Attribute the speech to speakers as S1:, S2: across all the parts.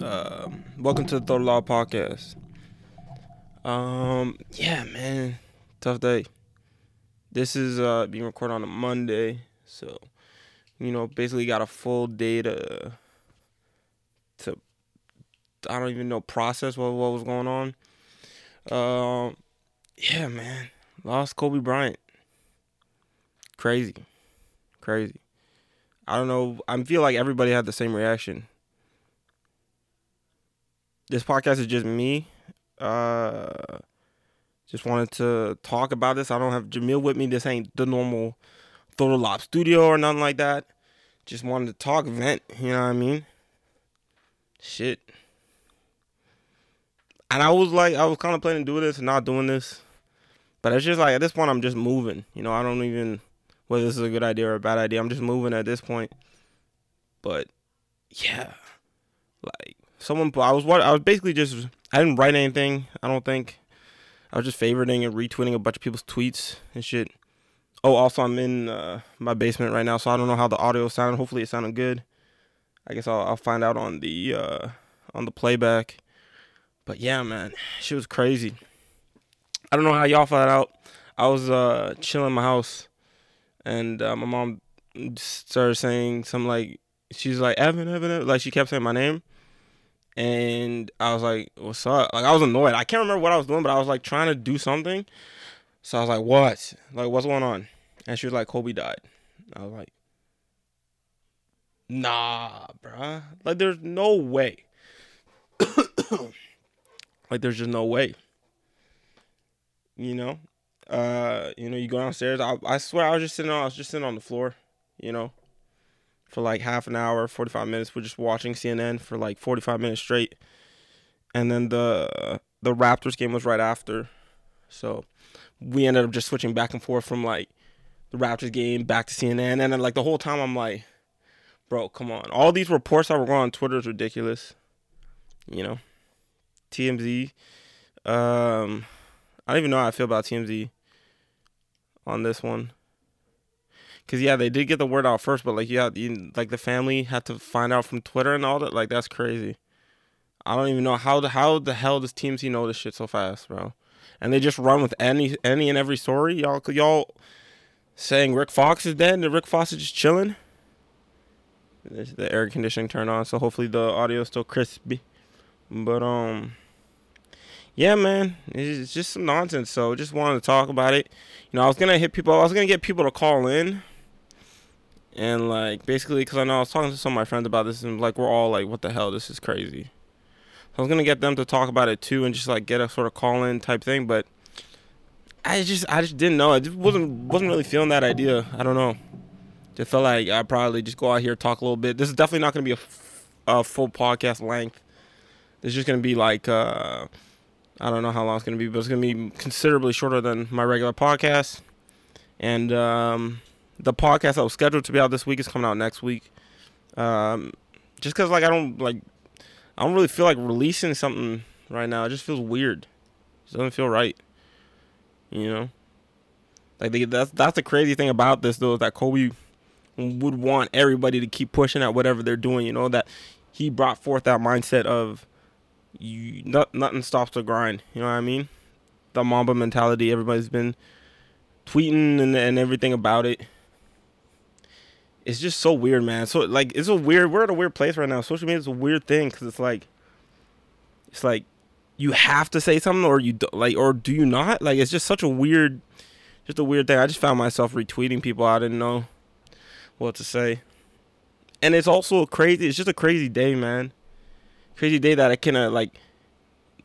S1: Um, welcome to the Throw Law podcast. Um, yeah, man, tough day. This is uh being recorded on a Monday, so you know, basically got a full day to to I don't even know process what what was going on. Um, yeah, man, lost Kobe Bryant. Crazy, crazy. I don't know. I feel like everybody had the same reaction. This podcast is just me. Uh, just wanted to talk about this. I don't have Jamil with me. This ain't the normal Throw the Lob studio or nothing like that. Just wanted to talk, vent. You know what I mean? Shit. And I was like, I was kind of planning to do this and not doing this. But it's just like, at this point, I'm just moving. You know, I don't even whether this is a good idea or a bad idea. I'm just moving at this point. But yeah, like someone, I was what I was basically just I didn't write anything. I don't think I was just favoriting and retweeting a bunch of people's tweets and shit. Oh, also I'm in uh, my basement right now, so I don't know how the audio sounded. Hopefully it sounded good. I guess I'll, I'll find out on the uh, on the playback. But yeah, man, she was crazy. I don't know how y'all found out. I was uh, chilling in my house and uh, my mom started saying something like she's like Evan, Evan, Evan, like she kept saying my name, and I was like, "What's up?" Like I was annoyed. I can't remember what I was doing, but I was like trying to do something. So I was like, "What? Like what's going on?" And she was like, "Kobe died." I was like, "Nah, bruh. Like there's no way. like there's just no way." You know, uh, you know, you go downstairs. I, I swear, I was just sitting on, I was just sitting on the floor, you know, for like half an hour, forty five minutes. We're just watching CNN for like forty five minutes straight, and then the the Raptors game was right after, so we ended up just switching back and forth from like the Raptors game back to CNN, and then like the whole time I'm like, bro, come on, all these reports that were going on Twitter is ridiculous, you know, TMZ, um. I don't even know how I feel about TMZ on this one. Cause yeah, they did get the word out first, but like yeah, you, like the family had to find out from Twitter and all that. Like that's crazy. I don't even know how the how the hell does TMZ know this shit so fast, bro? And they just run with any any and every story. Y'all y'all saying Rick Fox is dead and Rick Fox is just chilling. The air conditioning turned on, so hopefully the audio is still crispy. But um yeah, man, it's just some nonsense. So just wanted to talk about it. You know, I was gonna hit people. I was gonna get people to call in, and like basically, because I know I was talking to some of my friends about this, and like we're all like, "What the hell? This is crazy." So I was gonna get them to talk about it too, and just like get a sort of call in type thing, but I just I just didn't know. I just wasn't wasn't really feeling that idea. I don't know. Just felt like I probably just go out here talk a little bit. This is definitely not gonna be a, f- a full podcast length. Is just gonna be like. uh I don't know how long it's to be, but it's to be considerably shorter than my regular podcast. And um, the podcast that was scheduled to be out this week is coming out next week. Um, just because, like, I don't like, I don't really feel like releasing something right now. It just feels weird. It doesn't feel right. You know, like that's that's the crazy thing about this though is that Kobe would want everybody to keep pushing at whatever they're doing. You know that he brought forth that mindset of you not, nothing stops the grind. You know what I mean? The Mamba mentality. Everybody's been tweeting and, and everything about it. It's just so weird, man. So like, it's a weird. We're at a weird place right now. Social media is a weird thing because it's like, it's like, you have to say something or you do, like, or do you not? Like, it's just such a weird, just a weird thing. I just found myself retweeting people I didn't know what to say, and it's also a crazy. It's just a crazy day, man crazy day that I can uh, like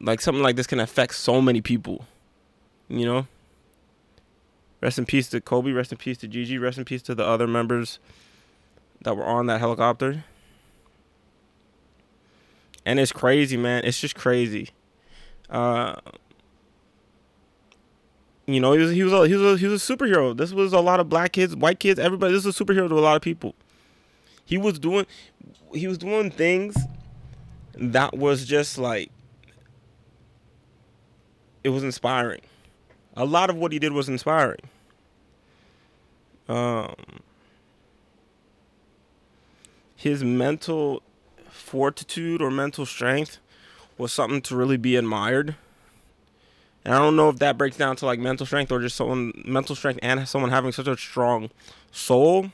S1: like something like this can affect so many people. You know? Rest in peace to Kobe, rest in peace to Gigi, rest in peace to the other members that were on that helicopter. And it's crazy, man. It's just crazy. Uh you know, he was he was a, he was a, he was a superhero. This was a lot of black kids, white kids, everybody. This is a superhero to a lot of people. He was doing he was doing things that was just like it was inspiring. A lot of what he did was inspiring. Um his mental fortitude or mental strength was something to really be admired. And I don't know if that breaks down to like mental strength or just someone mental strength and someone having such a strong soul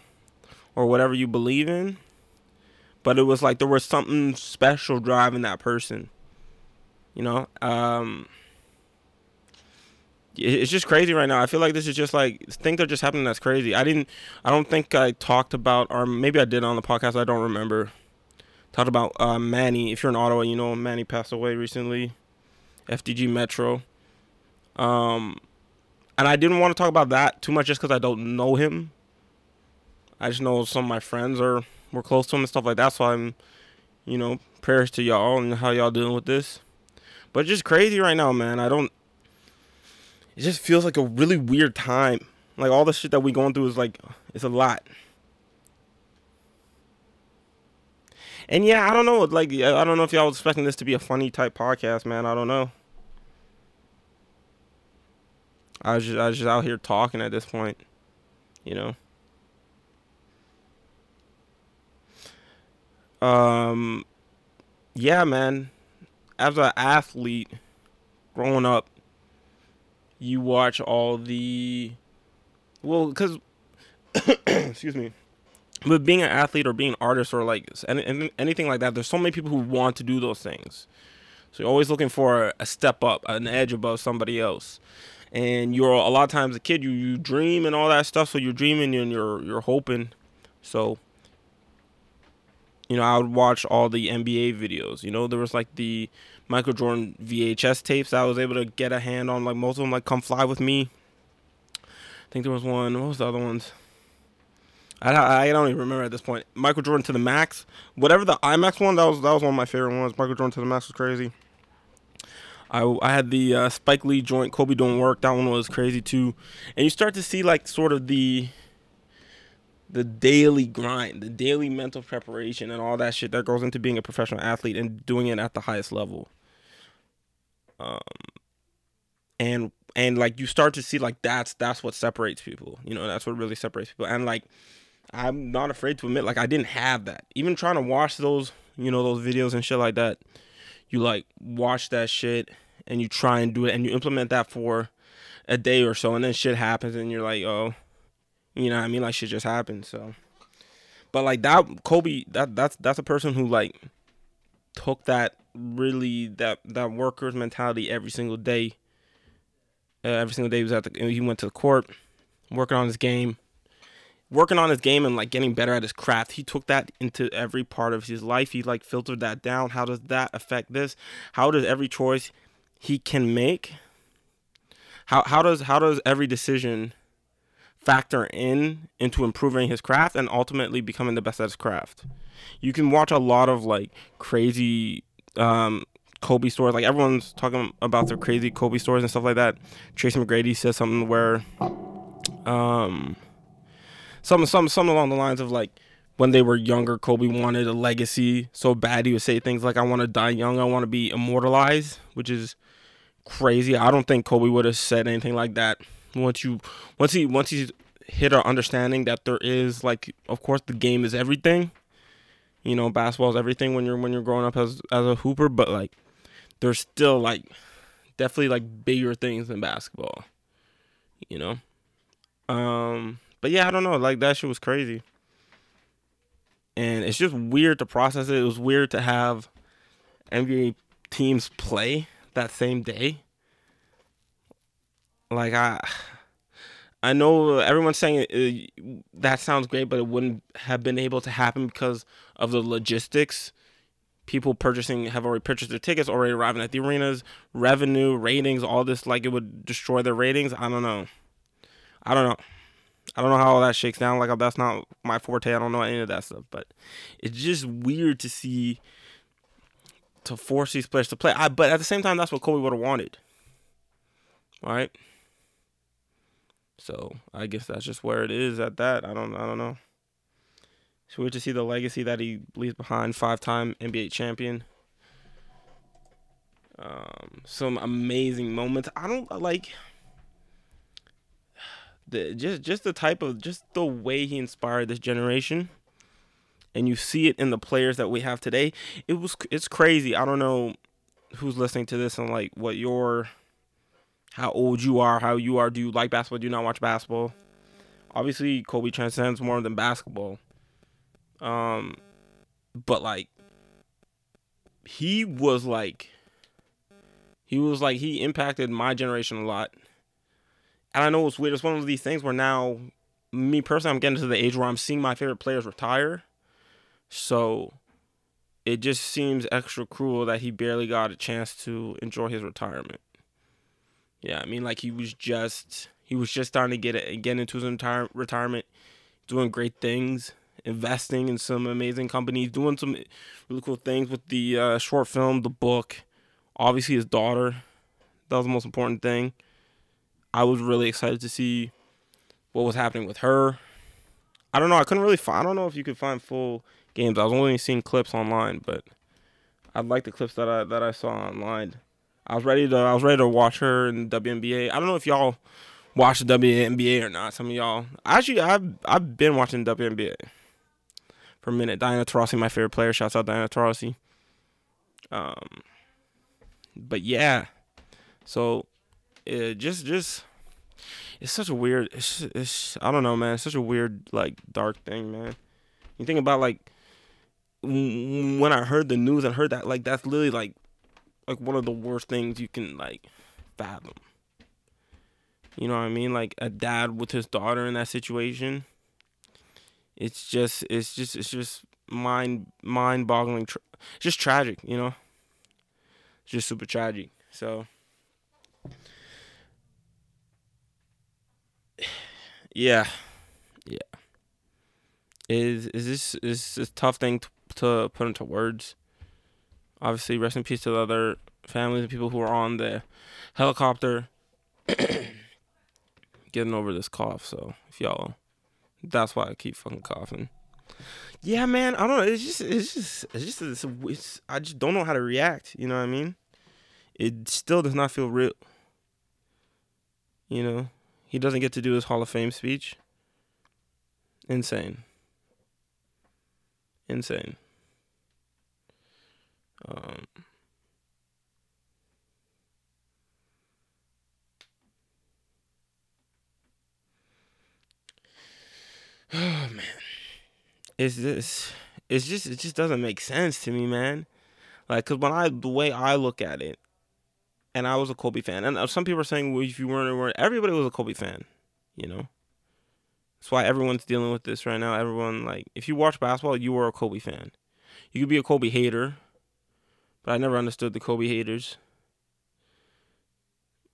S1: or whatever you believe in. But it was like there was something special driving that person. You know, um, it's just crazy right now. I feel like this is just like things are just happening that's crazy. I didn't I don't think I talked about or maybe I did on the podcast, I don't remember. Talked about uh, Manny. If you're in Ottawa, you know Manny passed away recently. FDG Metro. Um and I didn't want to talk about that too much just cuz I don't know him. I just know some of my friends are were close to him and stuff like that, so I'm you know, prayers to y'all and how y'all dealing with this. But just crazy right now, man. I don't it just feels like a really weird time. Like all the shit that we going through is like it's a lot. And yeah, I don't know. Like I don't know if y'all was expecting this to be a funny type podcast, man. I don't know. I was just I was just out here talking at this point, you know. Um, yeah, man. As an athlete, growing up, you watch all the well because excuse me but being an athlete or being an artist or like any, anything like that there's so many people who want to do those things. So you're always looking for a step up an edge above somebody else. And you're a lot of times a kid you, you dream and all that stuff so you're dreaming and you're you're hoping. So you know i would watch all the nba videos. You know there was like the Michael Jordan VHS tapes. I was able to get a hand on like most of them, like "Come Fly with Me." I think there was one. What was the other ones? I, I don't even remember at this point. Michael Jordan to the max, whatever the IMAX one. That was that was one of my favorite ones. Michael Jordan to the max was crazy. I, I had the uh, Spike Lee joint Kobe Doin' Work. That one was crazy too, and you start to see like sort of the the daily grind, the daily mental preparation, and all that shit that goes into being a professional athlete and doing it at the highest level um, and and like you start to see like that's that's what separates people you know that's what really separates people and like i'm not afraid to admit like i didn't have that even trying to watch those you know those videos and shit like that you like watch that shit and you try and do it and you implement that for a day or so and then shit happens and you're like oh you know what i mean? Like shit just happens so. But like that kobe that that's that's a person who like took that really that that worker's mentality every single day. Uh, every single day he was at the he went to the court, working on his game, working on his game and like getting better at his craft. He took that into every part of his life. He like filtered that down. How does that affect this? How does every choice he can make? How how does how does every decision factor in into improving his craft and ultimately becoming the best at his craft? You can watch a lot of like crazy um, Kobe stories. Like everyone's talking about their crazy Kobe stories and stuff like that. Tracy McGrady says something where, um, some some some along the lines of like when they were younger, Kobe wanted a legacy so bad he would say things like, "I want to die young. I want to be immortalized," which is crazy. I don't think Kobe would have said anything like that. Once you once he once he's hit our understanding that there is like, of course, the game is everything you know, basketball is everything when you're when you're growing up as as a hooper, but like there's still like definitely like bigger things than basketball. You know? Um but yeah, I don't know, like that shit was crazy. And it's just weird to process it. It was weird to have NBA teams play that same day. Like I I know everyone's saying uh, that sounds great, but it wouldn't have been able to happen because of the logistics. People purchasing have already purchased their tickets, already arriving at the arenas, revenue, ratings, all this. Like it would destroy their ratings. I don't know. I don't know. I don't know how all that shakes down. Like that's not my forte. I don't know any of that stuff. But it's just weird to see to force these players to play. I, but at the same time, that's what Kobe would have wanted. Right. So I guess that's just where it is at that. I don't I don't know. It's weird to see the legacy that he leaves behind. Five time NBA champion. Um, some amazing moments. I don't like the just just the type of just the way he inspired this generation. and you see it in the players that we have today. It was it's crazy. I don't know who's listening to this and like what your how old you are, how you are. Do you like basketball? Do you not watch basketball? Obviously, Kobe transcends more than basketball. Um, but like he was like he was like he impacted my generation a lot. And I know it's weird. It's one of these things where now, me personally, I'm getting to the age where I'm seeing my favorite players retire. So it just seems extra cruel that he barely got a chance to enjoy his retirement. Yeah, I mean, like he was just he was just starting to get it, get into his entire retirement, doing great things, investing in some amazing companies, doing some really cool things with the uh, short film, the book, obviously his daughter. That was the most important thing. I was really excited to see what was happening with her. I don't know. I couldn't really find. I don't know if you could find full games. I was only seeing clips online, but I like the clips that I that I saw online. I was ready to I was ready to watch her in WNBA. I don't know if y'all watch the WNBA or not. Some of y'all actually I've I've been watching WNBA for a minute. Diana Taurasi, my favorite player. Shouts out Diana Taurasi. Um, but yeah, so it just just it's such a weird. It's, it's I don't know, man. It's such a weird like dark thing, man. You think about like when I heard the news and heard that like that's literally like like one of the worst things you can like fathom. You know what I mean? Like a dad with his daughter in that situation. It's just it's just it's just mind mind boggling. Tra- just tragic, you know. It's just super tragic. So yeah, yeah. Is is this is a tough thing to, to put into words? Obviously, rest in peace to the other families and people who are on the helicopter getting over this cough. So if y'all, that's why I keep fucking coughing. Yeah, man. I don't know. It's just, it's just, it's just, it's, it's, I just don't know how to react. You know what I mean? It still does not feel real. You know, he doesn't get to do his Hall of Fame speech. Insane. Insane. Um, oh man, it's this. It's just it just doesn't make sense to me, man. Like, cause when I the way I look at it, and I was a Kobe fan, and uh, some people are saying well, if you weren't, weren't, everybody was a Kobe fan, you know. That's why everyone's dealing with this right now. Everyone like, if you watch basketball, you were a Kobe fan. You could be a Kobe hater, but I never understood the Kobe haters.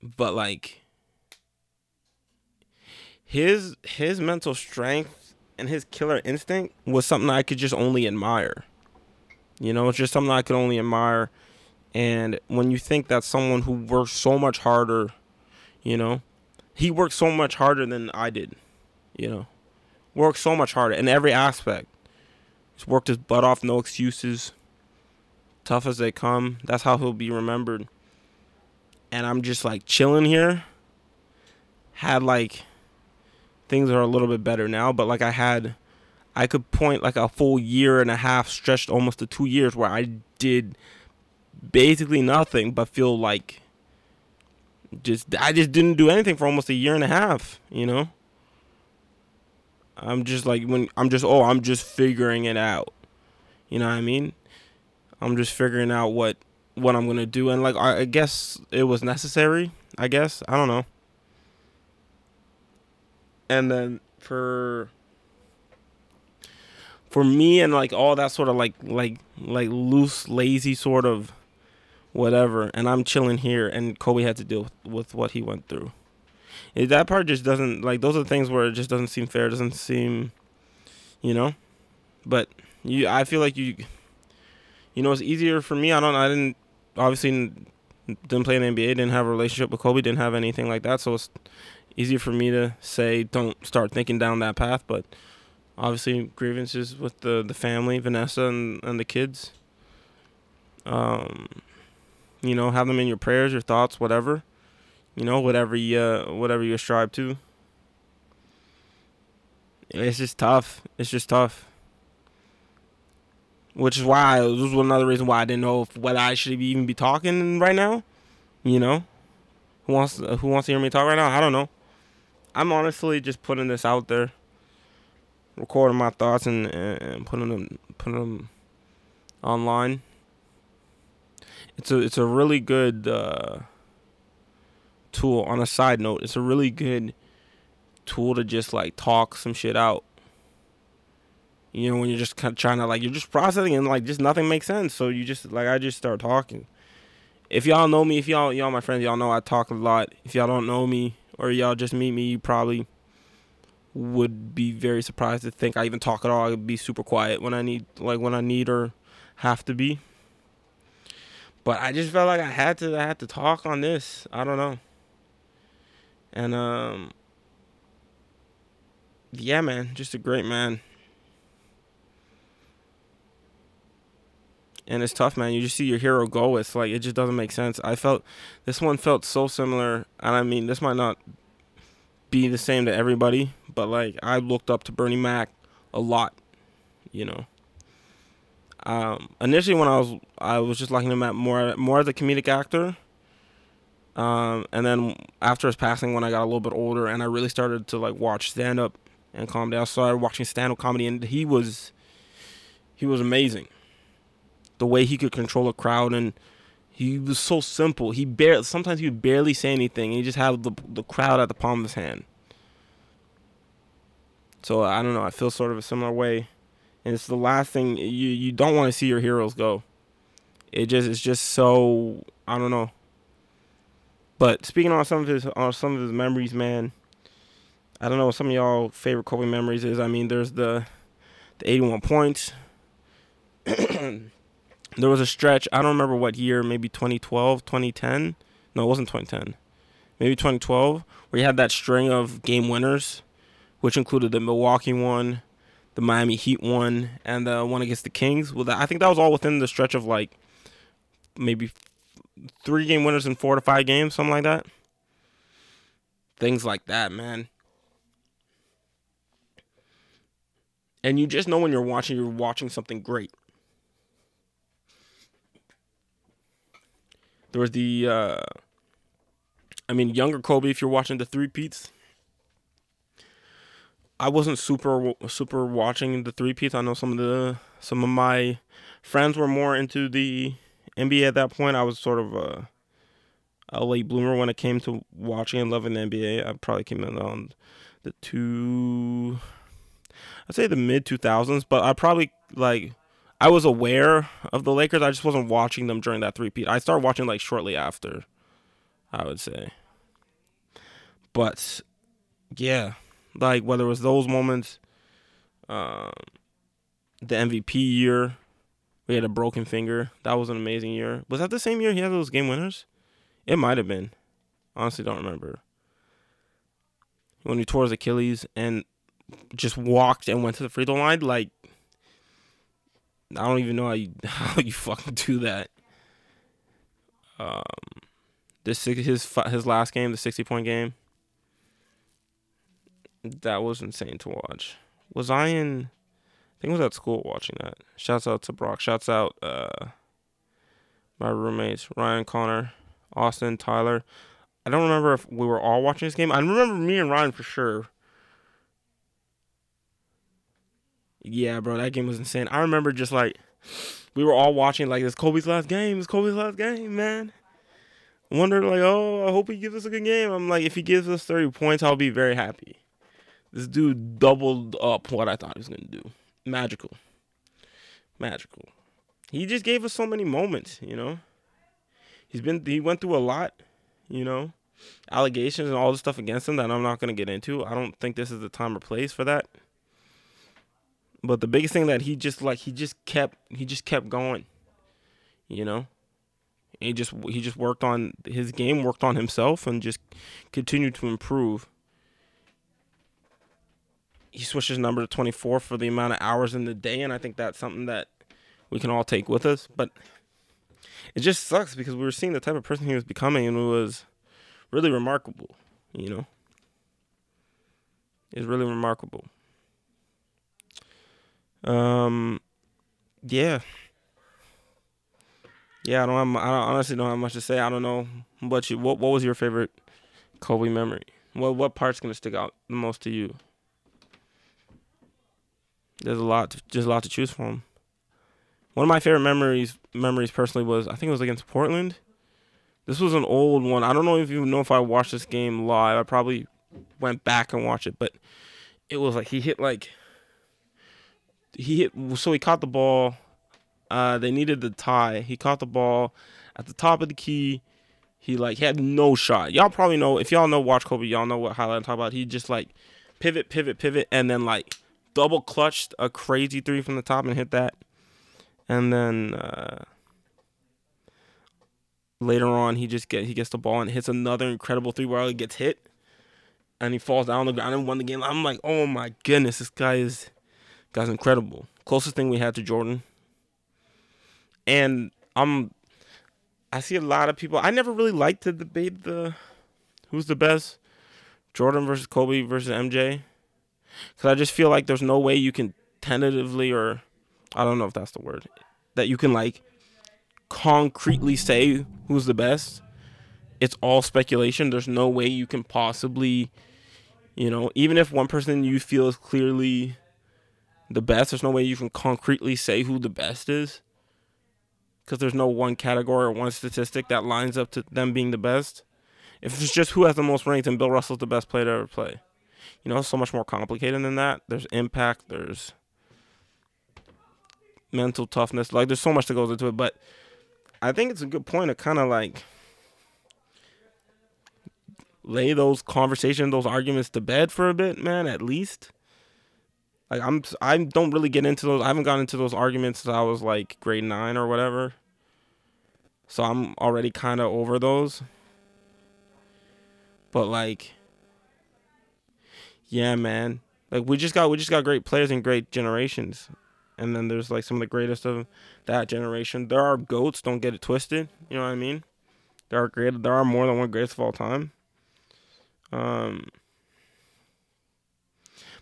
S1: But like his his mental strength and his killer instinct was something I could just only admire. You know, it's just something I could only admire. And when you think that someone who works so much harder, you know, he worked so much harder than I did, you know, worked so much harder in every aspect. He's worked his butt off, no excuses. Tough as they come. That's how he'll be remembered. And I'm just like chilling here. Had like things are a little bit better now, but like I had I could point like a full year and a half stretched almost to 2 years where I did basically nothing but feel like just I just didn't do anything for almost a year and a half, you know? I'm just like when I'm just oh, I'm just figuring it out. You know what I mean? I'm just figuring out what what I'm going to do and like I, I guess it was necessary, I guess. I don't know. And then for for me and like all that sort of like like like loose lazy sort of whatever and i'm chilling here and kobe had to deal with, with what he went through. That part just doesn't like those are things where it just doesn't seem fair doesn't seem you know? But you i feel like you you know it's easier for me i don't i didn't obviously didn't play in the nba didn't have a relationship with kobe didn't have anything like that so it's easier for me to say don't start thinking down that path but obviously grievances with the the family vanessa and, and the kids um you know have them in your prayers your thoughts whatever you know whatever you uh, whatever you strive to it's just tough it's just tough which is why this was another reason why I didn't know if, whether I should even be talking right now. You know, who wants who wants to hear me talk right now? I don't know. I'm honestly just putting this out there, recording my thoughts and, and putting them putting them online. It's a it's a really good uh, tool. On a side note, it's a really good tool to just like talk some shit out. You know, when you're just kind of trying to like you're just processing and like just nothing makes sense. So you just like I just start talking. If y'all know me, if y'all y'all my friends, y'all know I talk a lot. If y'all don't know me or y'all just meet me, you probably would be very surprised to think I even talk at all. I'd be super quiet when I need like when I need or have to be. But I just felt like I had to I had to talk on this. I don't know. And um yeah, man, just a great man. And it's tough, man. You just see your hero go. It's like it just doesn't make sense. I felt this one felt so similar, and I mean, this might not be the same to everybody, but like I looked up to Bernie Mac a lot, you know. Um, initially, when I was I was just liking him at more more as a comedic actor. Um, and then after his passing, when I got a little bit older, and I really started to like watch stand up and down, I started watching stand up comedy, and he was he was amazing. The way he could control a crowd, and he was so simple. He barely sometimes he would barely say anything. And he just had the the crowd at the palm of his hand. So I don't know. I feel sort of a similar way and it's the last thing you you don't want to see your heroes go. It just it's just so I don't know. But speaking on some of his on some of his memories, man, I don't know what some of y'all favorite Kobe memories is. I mean, there's the the 81 points. there was a stretch, I don't remember what year, maybe 2012, 2010. No, it wasn't 2010. Maybe 2012, where you had that string of game winners, which included the Milwaukee one, the Miami Heat one, and the one against the Kings. Well, I think that was all within the stretch of like maybe three game winners in four to five games, something like that. Things like that, man. And you just know when you're watching, you're watching something great. There was the, uh, I mean, younger Kobe, if you're watching the three peats, I wasn't super super watching the three peat. I know some of the some of my friends were more into the NBA at that point. I was sort of a, a late bloomer when it came to watching and loving the NBA. I probably came in on the two, I'd say the mid two thousands, but I probably like I was aware of the Lakers. I just wasn't watching them during that three peat. I started watching like shortly after, I would say. But yeah, like whether it was those moments, um, the MVP year, we had a broken finger. That was an amazing year. Was that the same year he had those game winners? It might have been. Honestly, don't remember. When he tore his Achilles and just walked and went to the free throw line, like I don't even know how you how you fucking do that. Um, this his his last game, the sixty point game that was insane to watch. Was I in? I think I was at school watching that. Shouts out to Brock. Shouts out uh, my roommates Ryan, Connor, Austin, Tyler. I don't remember if we were all watching this game. I remember me and Ryan for sure. Yeah, bro, that game was insane. I remember just like we were all watching like this Kobe's last game. It's Kobe's last game, man. Wonder like, oh, I hope he gives us a good game. I'm like, if he gives us 30 points, I'll be very happy. This dude doubled up what I thought he was gonna do. Magical. Magical. He just gave us so many moments, you know. He's been he went through a lot, you know. Allegations and all the stuff against him that I'm not gonna get into. I don't think this is the time or place for that. But the biggest thing that he just like he just kept he just kept going. You know? He just he just worked on his game, worked on himself and just continued to improve he switched his number to 24 for the amount of hours in the day, and I think that's something that we can all take with us. But it just sucks because we were seeing the type of person he was becoming, and it was really remarkable. You know, it's really remarkable. Um, yeah, yeah. I don't have. I honestly don't have much to say. I don't know. But you, what what was your favorite Kobe memory? What what part's gonna stick out the most to you? There's a lot. There's a lot to choose from. One of my favorite memories memories personally was I think it was against Portland. This was an old one. I don't know if you know if I watched this game live. I probably went back and watched it, but it was like he hit like he hit so he caught the ball. Uh, they needed the tie. He caught the ball at the top of the key. He like had no shot. Y'all probably know if y'all know watch Kobe. Y'all know what highlight I'm talking about. He just like pivot, pivot, pivot, and then like double clutched a crazy three from the top and hit that. And then uh, later on, he just get he gets the ball and hits another incredible three where he gets hit, and he falls down on the ground and won the game. I'm like, oh my goodness, this guy is guy's incredible. Closest thing we had to Jordan. And I'm I see a lot of people. I never really liked to debate the who's the best, Jordan versus Kobe versus MJ, because I just feel like there's no way you can tentatively or I don't know if that's the word that you can like concretely say who's the best. It's all speculation. There's no way you can possibly, you know, even if one person you feel is clearly the best, there's no way you can concretely say who the best is because there's no one category or one statistic that lines up to them being the best. If it's just who has the most rings, and Bill Russell's the best player to ever play. You know, it's so much more complicated than that. There's impact, there's mental toughness. Like, there's so much that goes into it. But I think it's a good point to kind of like lay those conversations, those arguments to bed for a bit, man, at least. Like I'm I don't really get into those. I haven't gotten into those arguments since I was like grade 9 or whatever. So I'm already kind of over those. But like yeah, man. Like we just got we just got great players and great generations. And then there's like some of the greatest of that generation. There are goats, don't get it twisted. You know what I mean? There are great there are more than one greatest of all time. Um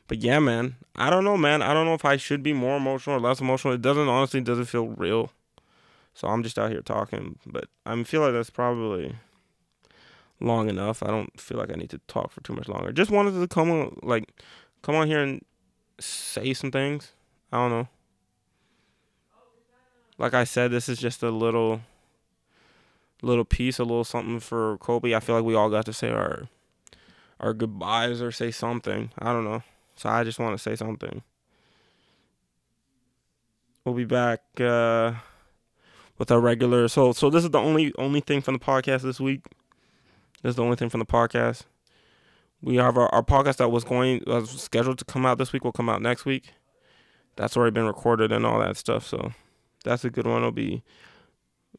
S1: but yeah, man, I don't know, man. I don't know if I should be more emotional or less emotional. It doesn't honestly doesn't feel real. So I'm just out here talking, but I feel like that's probably long enough. I don't feel like I need to talk for too much longer. Just wanted to come on, like, come on here and say some things. I don't know. Like I said, this is just a little, little piece, a little something for Kobe. I feel like we all got to say our, our goodbyes or say something. I don't know. So I just want to say something. We'll be back uh, with our regular. So so this is the only only thing from the podcast this week. This is the only thing from the podcast. We have our, our podcast that was going was scheduled to come out this week will come out next week. That's already been recorded and all that stuff. So that's a good one. It'll be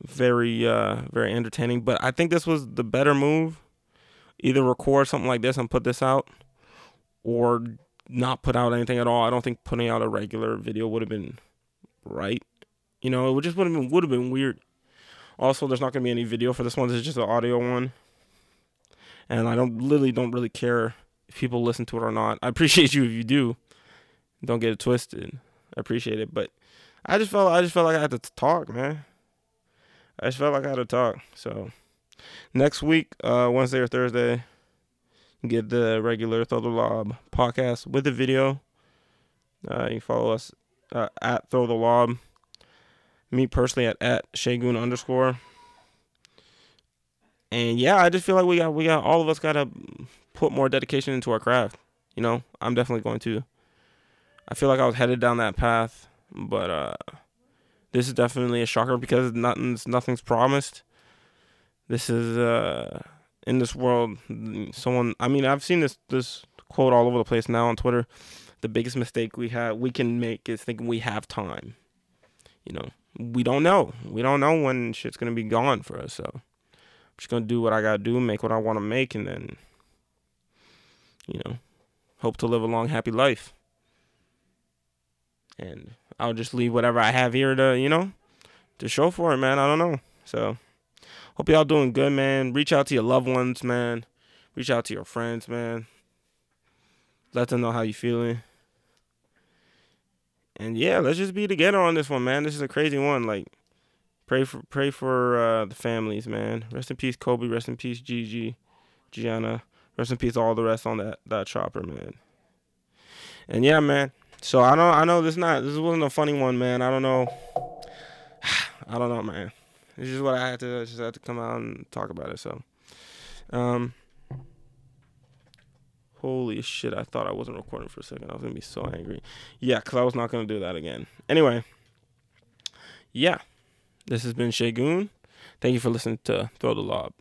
S1: very uh very entertaining. But I think this was the better move. Either record something like this and put this out, or not put out anything at all. I don't think putting out a regular video would have been right. You know, it would just would have been would have been weird. Also, there's not gonna be any video for this one. This is just an audio one, and I don't literally don't really care if people listen to it or not. I appreciate you if you do. Don't get it twisted. I appreciate it, but I just felt I just felt like I had to talk, man. I just felt like I had to talk. So next week, uh, Wednesday or Thursday, get the regular Throw the Lob podcast with the video. Uh, you follow us uh, at Throw the Lob. Me personally at at Shagun underscore. And yeah, I just feel like we got we got all of us got to put more dedication into our craft. You know, I'm definitely going to. I feel like I was headed down that path, but uh, this is definitely a shocker because nothing's nothing's promised. This is uh in this world, someone. I mean, I've seen this this quote all over the place now on Twitter. The biggest mistake we have we can make is thinking we have time. You know, we don't know. We don't know when shit's gonna be gone for us. So I'm just gonna do what I gotta do, make what I want to make, and then, you know, hope to live a long, happy life. And I'll just leave whatever I have here to, you know, to show for it, man. I don't know. So. Hope y'all doing good, man. Reach out to your loved ones, man. Reach out to your friends, man. Let them know how you feeling. and yeah, let's just be together on this one, man. This is a crazy one. Like, pray for pray for uh, the families, man. Rest in peace, Kobe. Rest in peace, Gigi, Gianna. Rest in peace, all the rest on that that chopper, man. And yeah, man. So I know I know this not this wasn't a funny one, man. I don't know. I don't know, man. It's just what I had to I just had to come out and talk about it. So, um, holy shit! I thought I wasn't recording for a second. I was gonna be so angry. Yeah, cause I was not gonna do that again. Anyway, yeah, this has been Shagun. Thank you for listening to Throw the Lob.